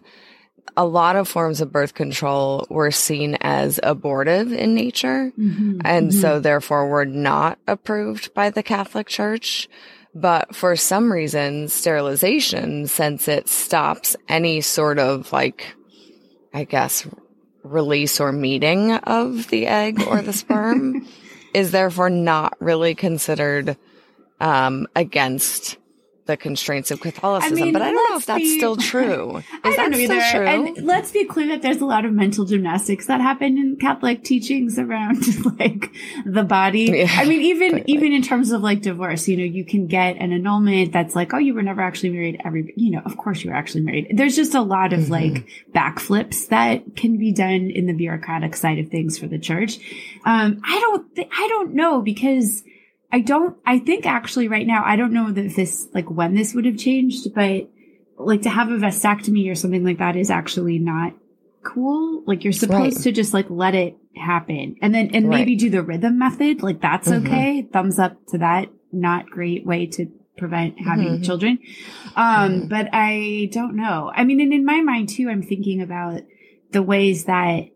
a lot of forms of birth control were seen as abortive in nature. Mm-hmm. And mm-hmm. so therefore were not approved by the Catholic Church. But for some reason, sterilization, since it stops any sort of like, I guess, release or meeting of the egg or the sperm, *laughs* is therefore not really considered um, against the constraints of Catholicism, I mean, but I don't know if that's be, still *laughs* true. Is I don't that either. True? And let's be clear that there's a lot of mental gymnastics that happen in Catholic teachings around *laughs* like the body. Yeah, I mean, even even in terms of like divorce, you know, you can get an annulment that's like, oh, you were never actually married. Every, you know, of course you were actually married. There's just a lot of mm-hmm. like backflips that can be done in the bureaucratic side of things for the church. Um, I don't, th- I don't know because I don't, I think actually right now, I don't know that this, like when this would have changed, but like to have a vasectomy or something like that is actually not cool. Like you're supposed right. to just like let it happen and then, and right. maybe do the rhythm method. Like that's mm-hmm. okay. Thumbs up to that. Not great way to prevent having mm-hmm. children. Um, mm-hmm. but I don't know. I mean, and in my mind too, I'm thinking about the ways that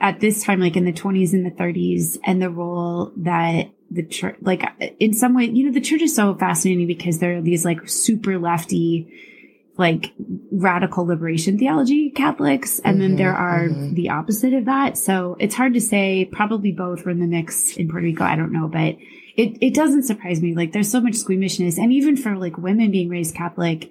at this time, like in the 20s and the 30s, and the role that the church, like in some way, you know, the church is so fascinating because there are these like super lefty, like radical liberation theology Catholics. And mm-hmm, then there are mm-hmm. the opposite of that. So it's hard to say. Probably both were in the mix in Puerto Rico. I don't know, but it, it doesn't surprise me. Like there's so much squeamishness. And even for like women being raised Catholic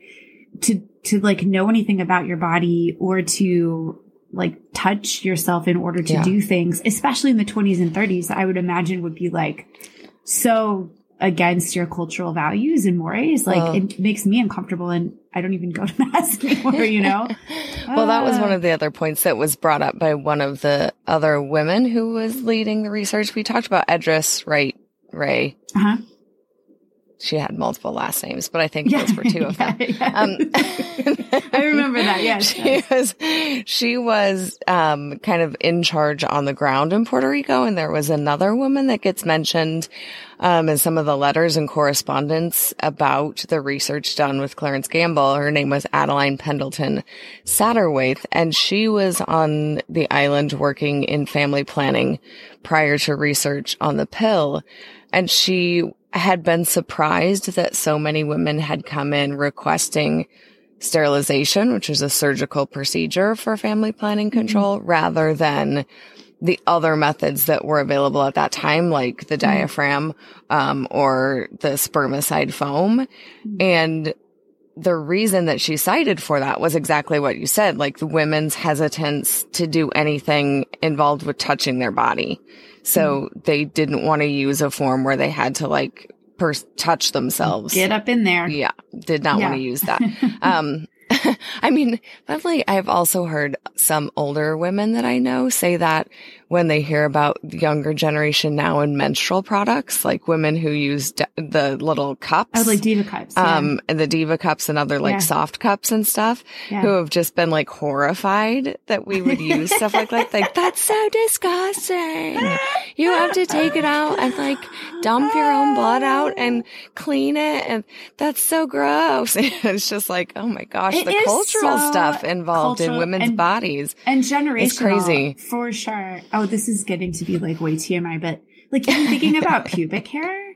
to, to like know anything about your body or to like touch yourself in order to yeah. do things, especially in the 20s and 30s, I would imagine would be like so against your cultural values and mores. Like well, it makes me uncomfortable and I don't even go to *laughs* mass anymore, you know? *laughs* well, that was one of the other points that was brought up by one of the other women who was leading the research. We talked about Edris Wright Wray. Uh-huh she had multiple last names, but I think yeah, those were two of them. *laughs* Yeah, um, *laughs* I remember that. Yes, *laughs* she yes. was she was um, kind of in charge on the ground in Puerto Rico, and there was another woman that gets mentioned um, in some of the letters and correspondence about the research done with Clarence Gamble. Her name was Adeline Pendleton Satterthwaite, and she was on the island working in family planning prior to research on the pill, and she had been surprised that so many women had come in requesting sterilization, which is a surgical procedure for family planning mm-hmm. control, mm-hmm. rather than the other methods that were available at that time, like the mm-hmm. diaphragm um, or the spermicide foam. Mm-hmm. And the reason that she cited for that was exactly what you said, like the women's hesitance to do anything involved with touching their body. So mm. they didn't want to use a form where they had to like pers- touch themselves. Get up in there. Yeah. Did not yeah. want to use that. *laughs* um, *laughs* I mean, definitely I've also heard some older women that I know say that when they hear about the younger generation now in menstrual products, like women who use de- the little cups. Oh, like Diva cups. Yeah. Um, and the Diva cups and other like yeah. soft cups and stuff yeah. who have just been like horrified that we would *laughs* use stuff like that. Like, that's so disgusting. you have to take it out and like dump your own blood out and clean it. And that's so gross. *laughs* it's just like, oh my gosh, it the cultural so stuff involved cultural in women's and, bodies. And generational. It's crazy. For sure. Oh, oh, this is getting to be like way TMI, but like even thinking about *laughs* pubic hair,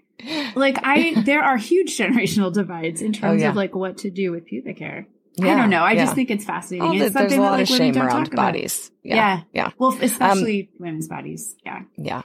like I, there are huge generational divides in terms oh, yeah. of like what to do with pubic hair. Yeah, I don't know. I yeah. just think it's fascinating. Oh, it's there's a lot that, like, of shame around bodies. Yeah. yeah. yeah. Well, especially um, women's bodies. Yeah. Yeah.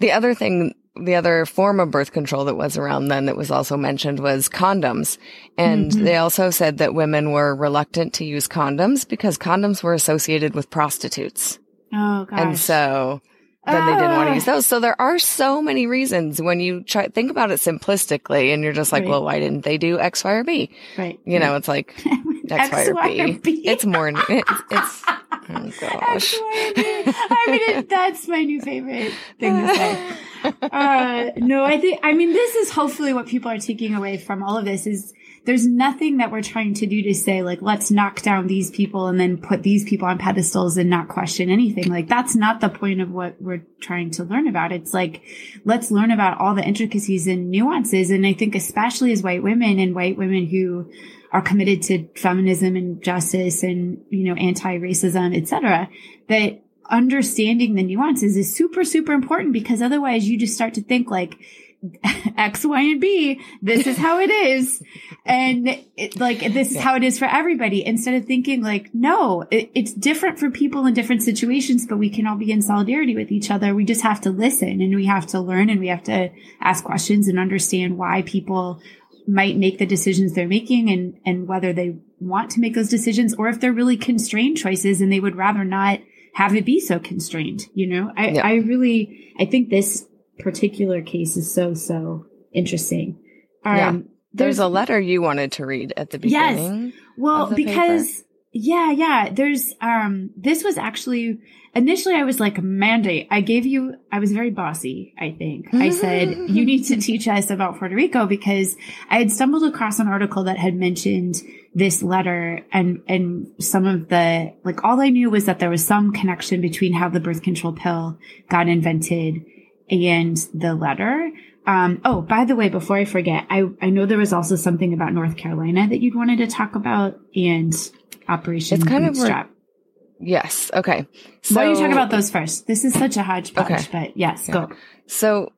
The other thing, the other form of birth control that was around then that was also mentioned was condoms. And mm-hmm. they also said that women were reluctant to use condoms because condoms were associated with prostitutes. Oh, gosh. And so then they didn't want to use those. So there are so many reasons when you try think about it simplistically and you're just like, right. well, why didn't they do X, Y, or B? Right. You know, it's like *laughs* X, Y, or B. Or B. It's more, it's, it's oh *laughs* gosh. I mean, it, that's my new favorite thing to say. *laughs* Uh, no, I think, I mean, this is hopefully what people are taking away from all of this is there's nothing that we're trying to do to say like let's knock down these people and then put these people on pedestals and not question anything like that's not the point of what we're trying to learn about it's like let's learn about all the intricacies and nuances and i think especially as white women and white women who are committed to feminism and justice and you know anti-racism etc that understanding the nuances is super super important because otherwise you just start to think like *laughs* X, Y, and B. This is how it is. And it, like, this is how it is for everybody. Instead of thinking like, no, it, it's different for people in different situations, but we can all be in solidarity with each other. We just have to listen and we have to learn and we have to ask questions and understand why people might make the decisions they're making and, and whether they want to make those decisions or if they're really constrained choices and they would rather not have it be so constrained. You know, I, yeah. I really, I think this particular case is so, so interesting. Um, yeah. There's, there's, a letter you wanted to read at the beginning. Yes. Well, because paper. Yeah, yeah. There's um this was actually initially I was like mandate. I gave you I was very bossy, I think. I said you need to *laughs* teach us about Puerto Rico because I had stumbled across an article that had mentioned this letter and and some of the like all I knew was that there was some connection between how the birth control pill got invented and the letter. Um, oh, by the way, before I forget, I, I know there was also something about North Carolina that you'd wanted to talk about and Operation it's kind Bootstrap. Of yes. Okay. So, Why don't you talk about those first? This is such a hodgepodge, okay. but yes, yeah. go. So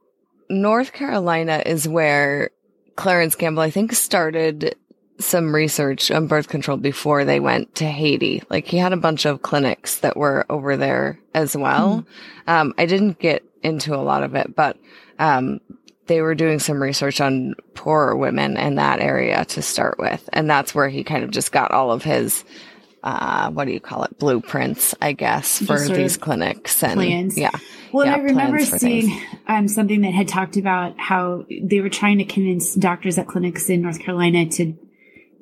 North Carolina is where Clarence Gamble, I think, started some research on birth control before they went to Haiti. Like he had a bunch of clinics that were over there as well. Mm. Um, I didn't get into a lot of it, but, um, they were doing some research on poor women in that area to start with. And that's where he kind of just got all of his, uh, what do you call it? Blueprints, I guess, for these clinics and plans. yeah. Well, yeah, I remember seeing um, something that had talked about how they were trying to convince doctors at clinics in North Carolina to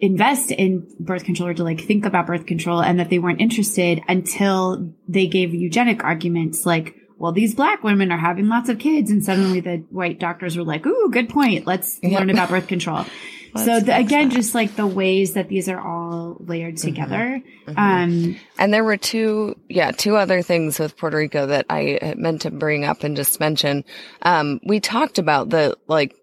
invest in birth control or to like think about birth control and that they weren't interested until they gave eugenic arguments like, well, these black women are having lots of kids. And suddenly the white doctors were like, ooh, good point. Let's learn about birth control. *laughs* so the, again, that. just like the ways that these are all layered mm-hmm. together. Mm-hmm. Um, and there were two, yeah, two other things with Puerto Rico that I meant to bring up and just mention. Um, we talked about the like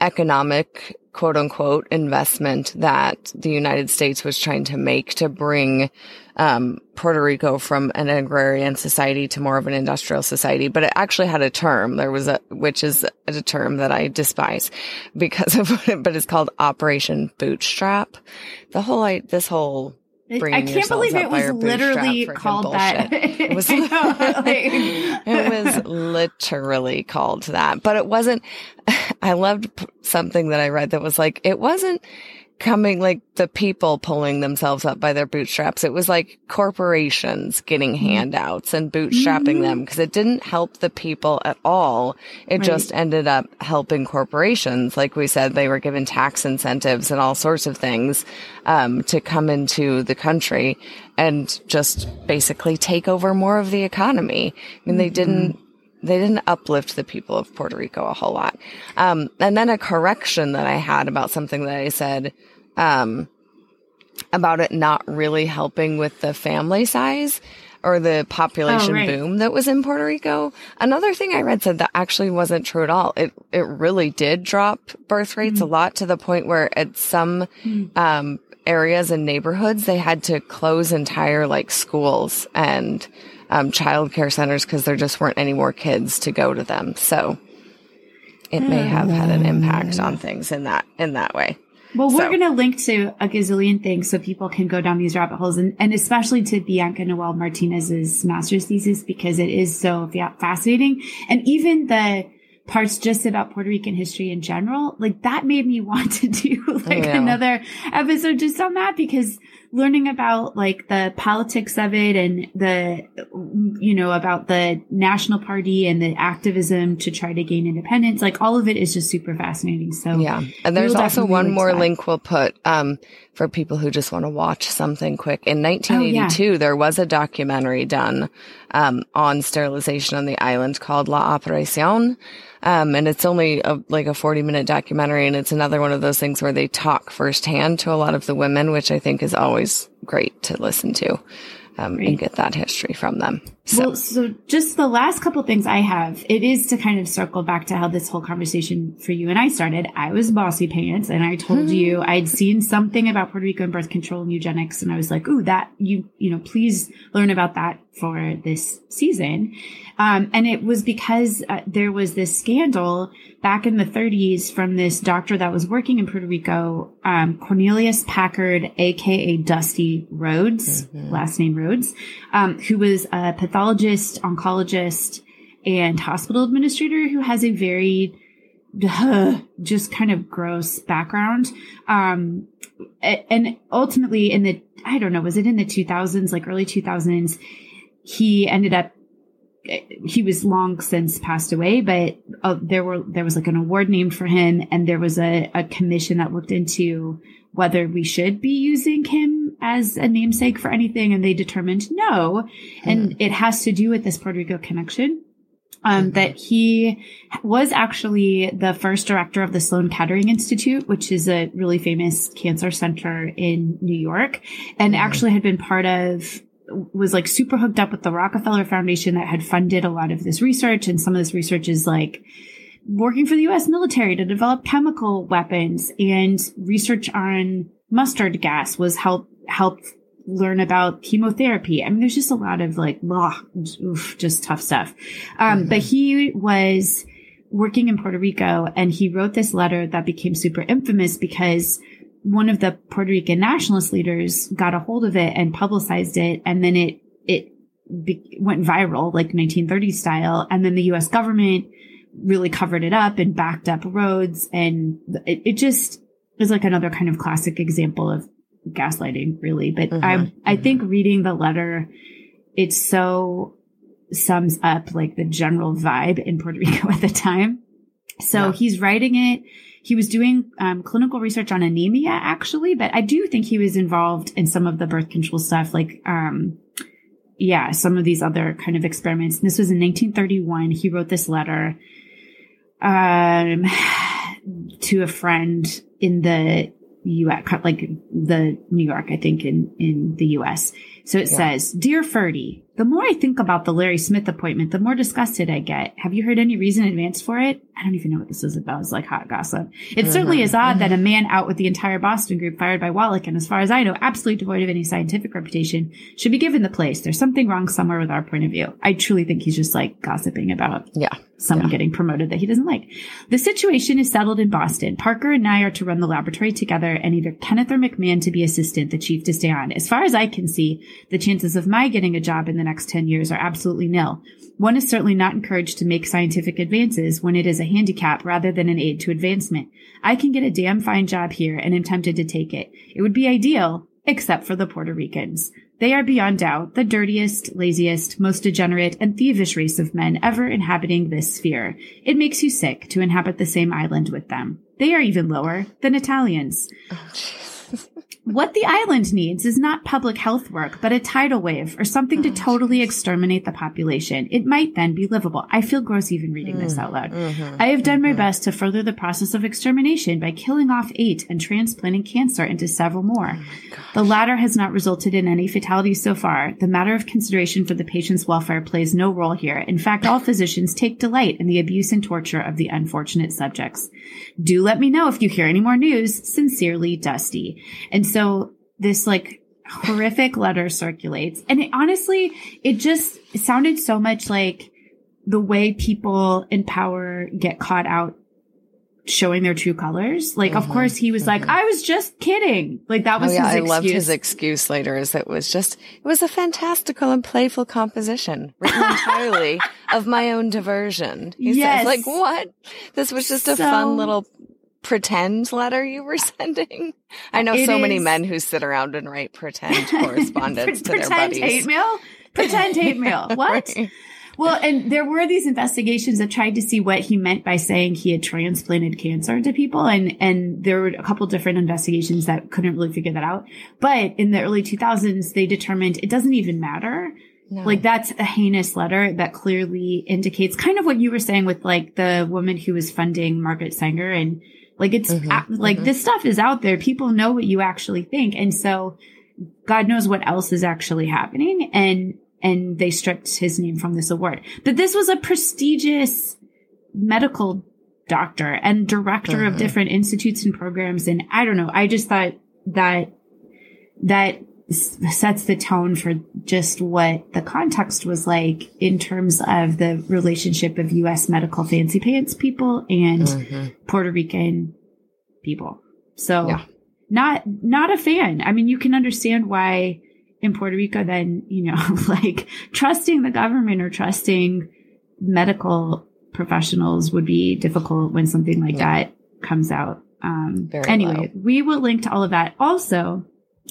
economic quote unquote investment that the United States was trying to make to bring um, Puerto Rico from an agrarian society to more of an industrial society, but it actually had a term. There was a, which is a term that I despise because of *laughs* it, but it's called Operation Bootstrap. The whole, I, this whole I can't believe *laughs* it was literally called bullshit. that. it was, it was literally called that, but it wasn't. *laughs* I loved something that I read that was like, it wasn't coming like the people pulling themselves up by their bootstraps. It was like corporations getting mm-hmm. handouts and bootstrapping mm-hmm. them because it didn't help the people at all. It right. just ended up helping corporations. Like we said, they were given tax incentives and all sorts of things, um, to come into the country and just basically take over more of the economy. I mean, they mm-hmm. didn't, they didn't uplift the people of Puerto Rico a whole lot. Um, and then a correction that I had about something that I said um, about it not really helping with the family size or the population oh, right. boom that was in Puerto Rico. Another thing I read said that actually wasn't true at all. It it really did drop birth rates mm-hmm. a lot to the point where at some mm-hmm. um, areas and neighborhoods they had to close entire like schools and um, child care centers because there just weren't any more kids to go to them. So it may have had an impact on things in that in that way. Well, we're so. going to link to a gazillion things so people can go down these rabbit holes and, and especially to Bianca Noel Martinez's master's thesis because it is so fascinating. And even the parts just about Puerto Rican history in general, like that made me *laughs* want to do like oh, yeah. another episode just on that because learning about like the politics of it and the, you know, about the national party and the activism to try to gain independence, like all of it is just super fascinating. So yeah. And there's also one more link we'll put, um, for people who just want to watch something quick. In 1982, oh, yeah. there was a documentary done, um, on sterilization on the island called La Operacion. Um, and it's only a, like a 40 minute documentary. And it's another one of those things where they talk firsthand to a lot of the women, which I think is always great to listen to. Um, and get that history from them. So. Well, so just the last couple things I have, it is to kind of circle back to how this whole conversation for you and I started. I was bossy pants and I told mm-hmm. you I'd seen something about Puerto Rico and birth control and eugenics. And I was like, ooh, that you, you know, please learn about that for this season. Um, and it was because uh, there was this scandal back in the 30s from this doctor that was working in Puerto Rico, um, Cornelius Packard, aka Dusty Rhoads, mm-hmm. last name Rhoads, um, who was a pathologist, oncologist, and hospital administrator who has a very *laughs* just kind of gross background. Um, and ultimately in the, I don't know, was it in the 2000s, like early 2000s, he ended up he was long since passed away, but uh, there were there was like an award named for him, and there was a, a commission that looked into whether we should be using him as a namesake for anything, and they determined no, and mm. it has to do with this Puerto Rico connection. Um, mm-hmm. that he was actually the first director of the Sloan Kettering Institute, which is a really famous cancer center in New York, and mm-hmm. actually had been part of was like super hooked up with the Rockefeller Foundation that had funded a lot of this research. And some of this research is like working for the US military to develop chemical weapons and research on mustard gas was help helped learn about chemotherapy. I mean, there's just a lot of like, blah, oof, just tough stuff. Um, mm-hmm. but he was working in Puerto Rico and he wrote this letter that became super infamous because one of the Puerto Rican nationalist leaders got a hold of it and publicized it. And then it, it be, went viral, like 1930s style. And then the US government really covered it up and backed up Rhoads. And it, it just is like another kind of classic example of gaslighting, really. But mm-hmm. I, I mm-hmm. think reading the letter, it so sums up like the general vibe in Puerto *laughs* Rico at the time. So yeah. he's writing it he was doing um, clinical research on anemia, actually, but I do think he was involved in some of the birth control stuff, like, um, yeah, some of these other kind of experiments. And this was in 1931. He wrote this letter um, *sighs* to a friend in the U.S., like the New York, I think, in in the U.S. So it yeah. says, "Dear Ferdy, the more I think about the Larry Smith appointment, the more disgusted I get. Have you heard any reason in advance for it? I don't even know what this is about. It's like hot gossip. It mm-hmm. certainly is odd that a man out with the entire Boston group fired by Wolbach, and as far as I know, absolutely devoid of any scientific reputation, should be given the place. There's something wrong somewhere with our point of view. I truly think he's just like gossiping about yeah. someone yeah. getting promoted that he doesn't like. The situation is settled in Boston. Parker and I are to run the laboratory together, and either Kenneth or McMahon to be assistant, the chief to stay on. As far as I can see, the chances of my getting a job in the next 10 years are absolutely nil. One is certainly not encouraged to make scientific advances when it is a handicap rather than an aid to advancement. I can get a damn fine job here and am tempted to take it. It would be ideal, except for the Puerto Ricans. They are beyond doubt the dirtiest, laziest, most degenerate, and thievish race of men ever inhabiting this sphere. It makes you sick to inhabit the same island with them. They are even lower than Italians. Oh, what the island needs is not public health work, but a tidal wave or something to oh, totally exterminate the population. It might then be livable. I feel gross even reading this out loud. Mm-hmm. I have done my mm-hmm. best to further the process of extermination by killing off eight and transplanting cancer into several more. Oh the latter has not resulted in any fatalities so far. The matter of consideration for the patient's welfare plays no role here. In fact, all physicians take delight in the abuse and torture of the unfortunate subjects. Do let me know if you hear any more news. Sincerely, Dusty. And so this like horrific letter circulates. And it, honestly, it just sounded so much like the way people in power get caught out showing their true colors. Like, mm-hmm, of course, he was mm-hmm. like, I was just kidding. Like, that was oh, yeah, his I excuse. loved his excuse later is it was just, it was a fantastical and playful composition written entirely *laughs* of my own diversion. He yes. says, like, what? This was just a so, fun little pretend letter you were *laughs* sending? I know so is, many men who sit around and write pretend correspondence *laughs* to their buddies. Pretend hate mail? Pretend hate mail. *laughs* What? right. Well, and there were these investigations that tried to see what he meant by saying he had transplanted cancer to people. And, and there were a couple different investigations that couldn't really figure that out. But in the early 2000s, they determined it doesn't even matter. No. Like that's a heinous letter that clearly indicates kind of what you were saying with like the woman who was funding Margaret Sanger and like it's mm-hmm, like mm-hmm. this stuff is out there. People know what you actually think. And so God knows what else is actually happening. And, and they stripped his name from this award. But this was a prestigious medical doctor and director mm-hmm. of different institutes and programs. And I don't know. I just thought that that sets the tone for just what the context was like in terms of the relationship of U.S. medical fancy pants people and mm-hmm. Puerto Rican people. So yeah. not, not a fan. I mean, you can understand why in Puerto Rico, then, you know, *laughs* like trusting the government or trusting medical professionals would be difficult when something like yeah. that comes out. Um, Very anyway, low. we will link to all of that. Also,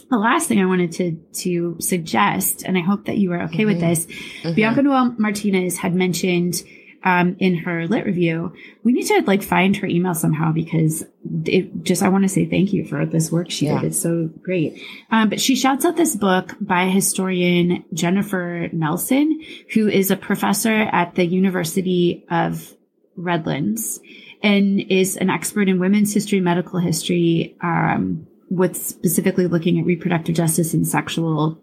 the last thing I wanted to to suggest, and I hope that you are okay mm-hmm. with this, mm-hmm. Bianca Noel Martinez had mentioned um, in her lit review. We need to like find her email somehow because it just I want to say thank you for this work she yeah. did. It's so great. Um, but she shouts out this book by historian Jennifer Nelson, who is a professor at the University of Redlands and is an expert in women's history, medical history. Um, with specifically looking at reproductive justice and sexual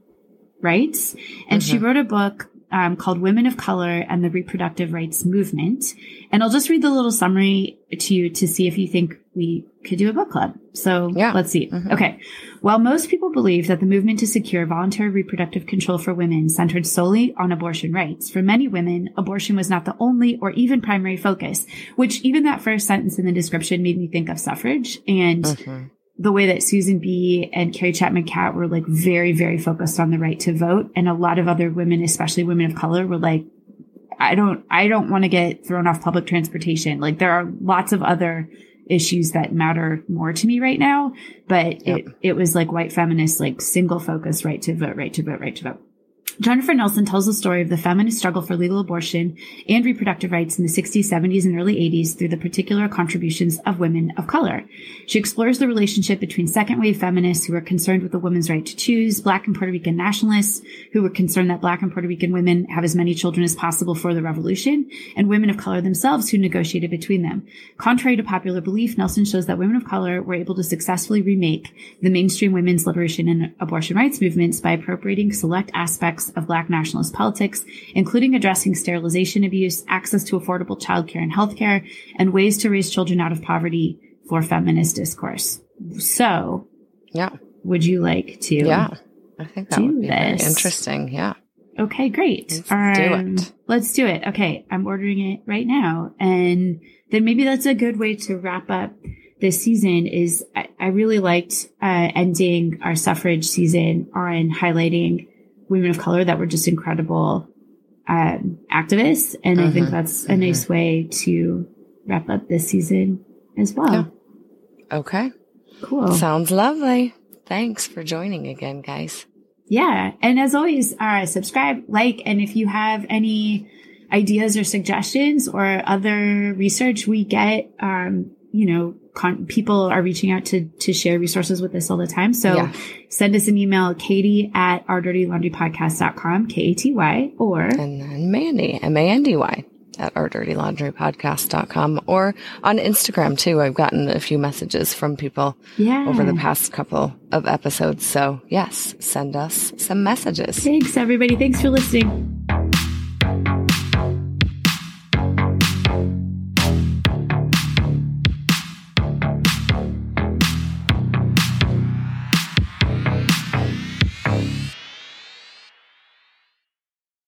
rights. And mm-hmm. she wrote a book um, called Women of Color and the Reproductive Rights Movement. And I'll just read the little summary to you to see if you think we could do a book club. So yeah. let's see. Mm-hmm. Okay. While most people believe that the movement to secure voluntary reproductive control for women centered solely on abortion rights, for many women, abortion was not the only or even primary focus, which even that first sentence in the description made me think of suffrage and mm-hmm the way that Susan B and Carrie Chapman Catt were like very, very focused on the right to vote. And a lot of other women, especially women of color, were like, I don't, I don't want to get thrown off public transportation. Like there are lots of other issues that matter more to me right now, but yep. it, it was like white feminists, like single focus, right to vote, right to vote, right to vote. Jennifer Nelson tells the story of the feminist struggle for legal abortion and reproductive rights in the 60s, 70s, and early 80s through the particular contributions of women of color. She explores the relationship between second wave feminists who were concerned with the woman's right to choose, black and Puerto Rican nationalists who were concerned that black and Puerto Rican women have as many children as possible for the revolution, and women of color themselves who negotiated between them. Contrary to popular belief, Nelson shows that women of color were able to successfully remake the mainstream women's liberation and abortion rights movements by appropriating select aspects of Black nationalist politics, including addressing sterilization abuse, access to affordable childcare and healthcare, and ways to raise children out of poverty for feminist discourse. So, yeah. Would you like to? Yeah. I think that would be very interesting. Yeah. Okay, great. Let's um, do it. Let's do it. Okay, I'm ordering it right now. And then maybe that's a good way to wrap up this season is I, I really liked uh, ending our suffrage season on highlighting women of color that were just incredible um, activists. And I think mm-hmm. that's a mm-hmm. nice way to wrap up this season as well. Yeah. Okay. Cool. Sounds lovely. Thanks for joining again, guys. Yeah. And as always, uh, subscribe, like, and if you have any ideas or suggestions or other research we get, um, you know, con- people are reaching out to to share resources with us all the time. So yeah. send us an email, Katy at our dirty laundry podcast.com, K-A-T-Y, or and then Mandy, M-A-N-D-Y at our dirty laundry podcast.com or on Instagram too. I've gotten a few messages from people yeah. over the past couple of episodes. So yes, send us some messages. Thanks everybody. Thanks for listening.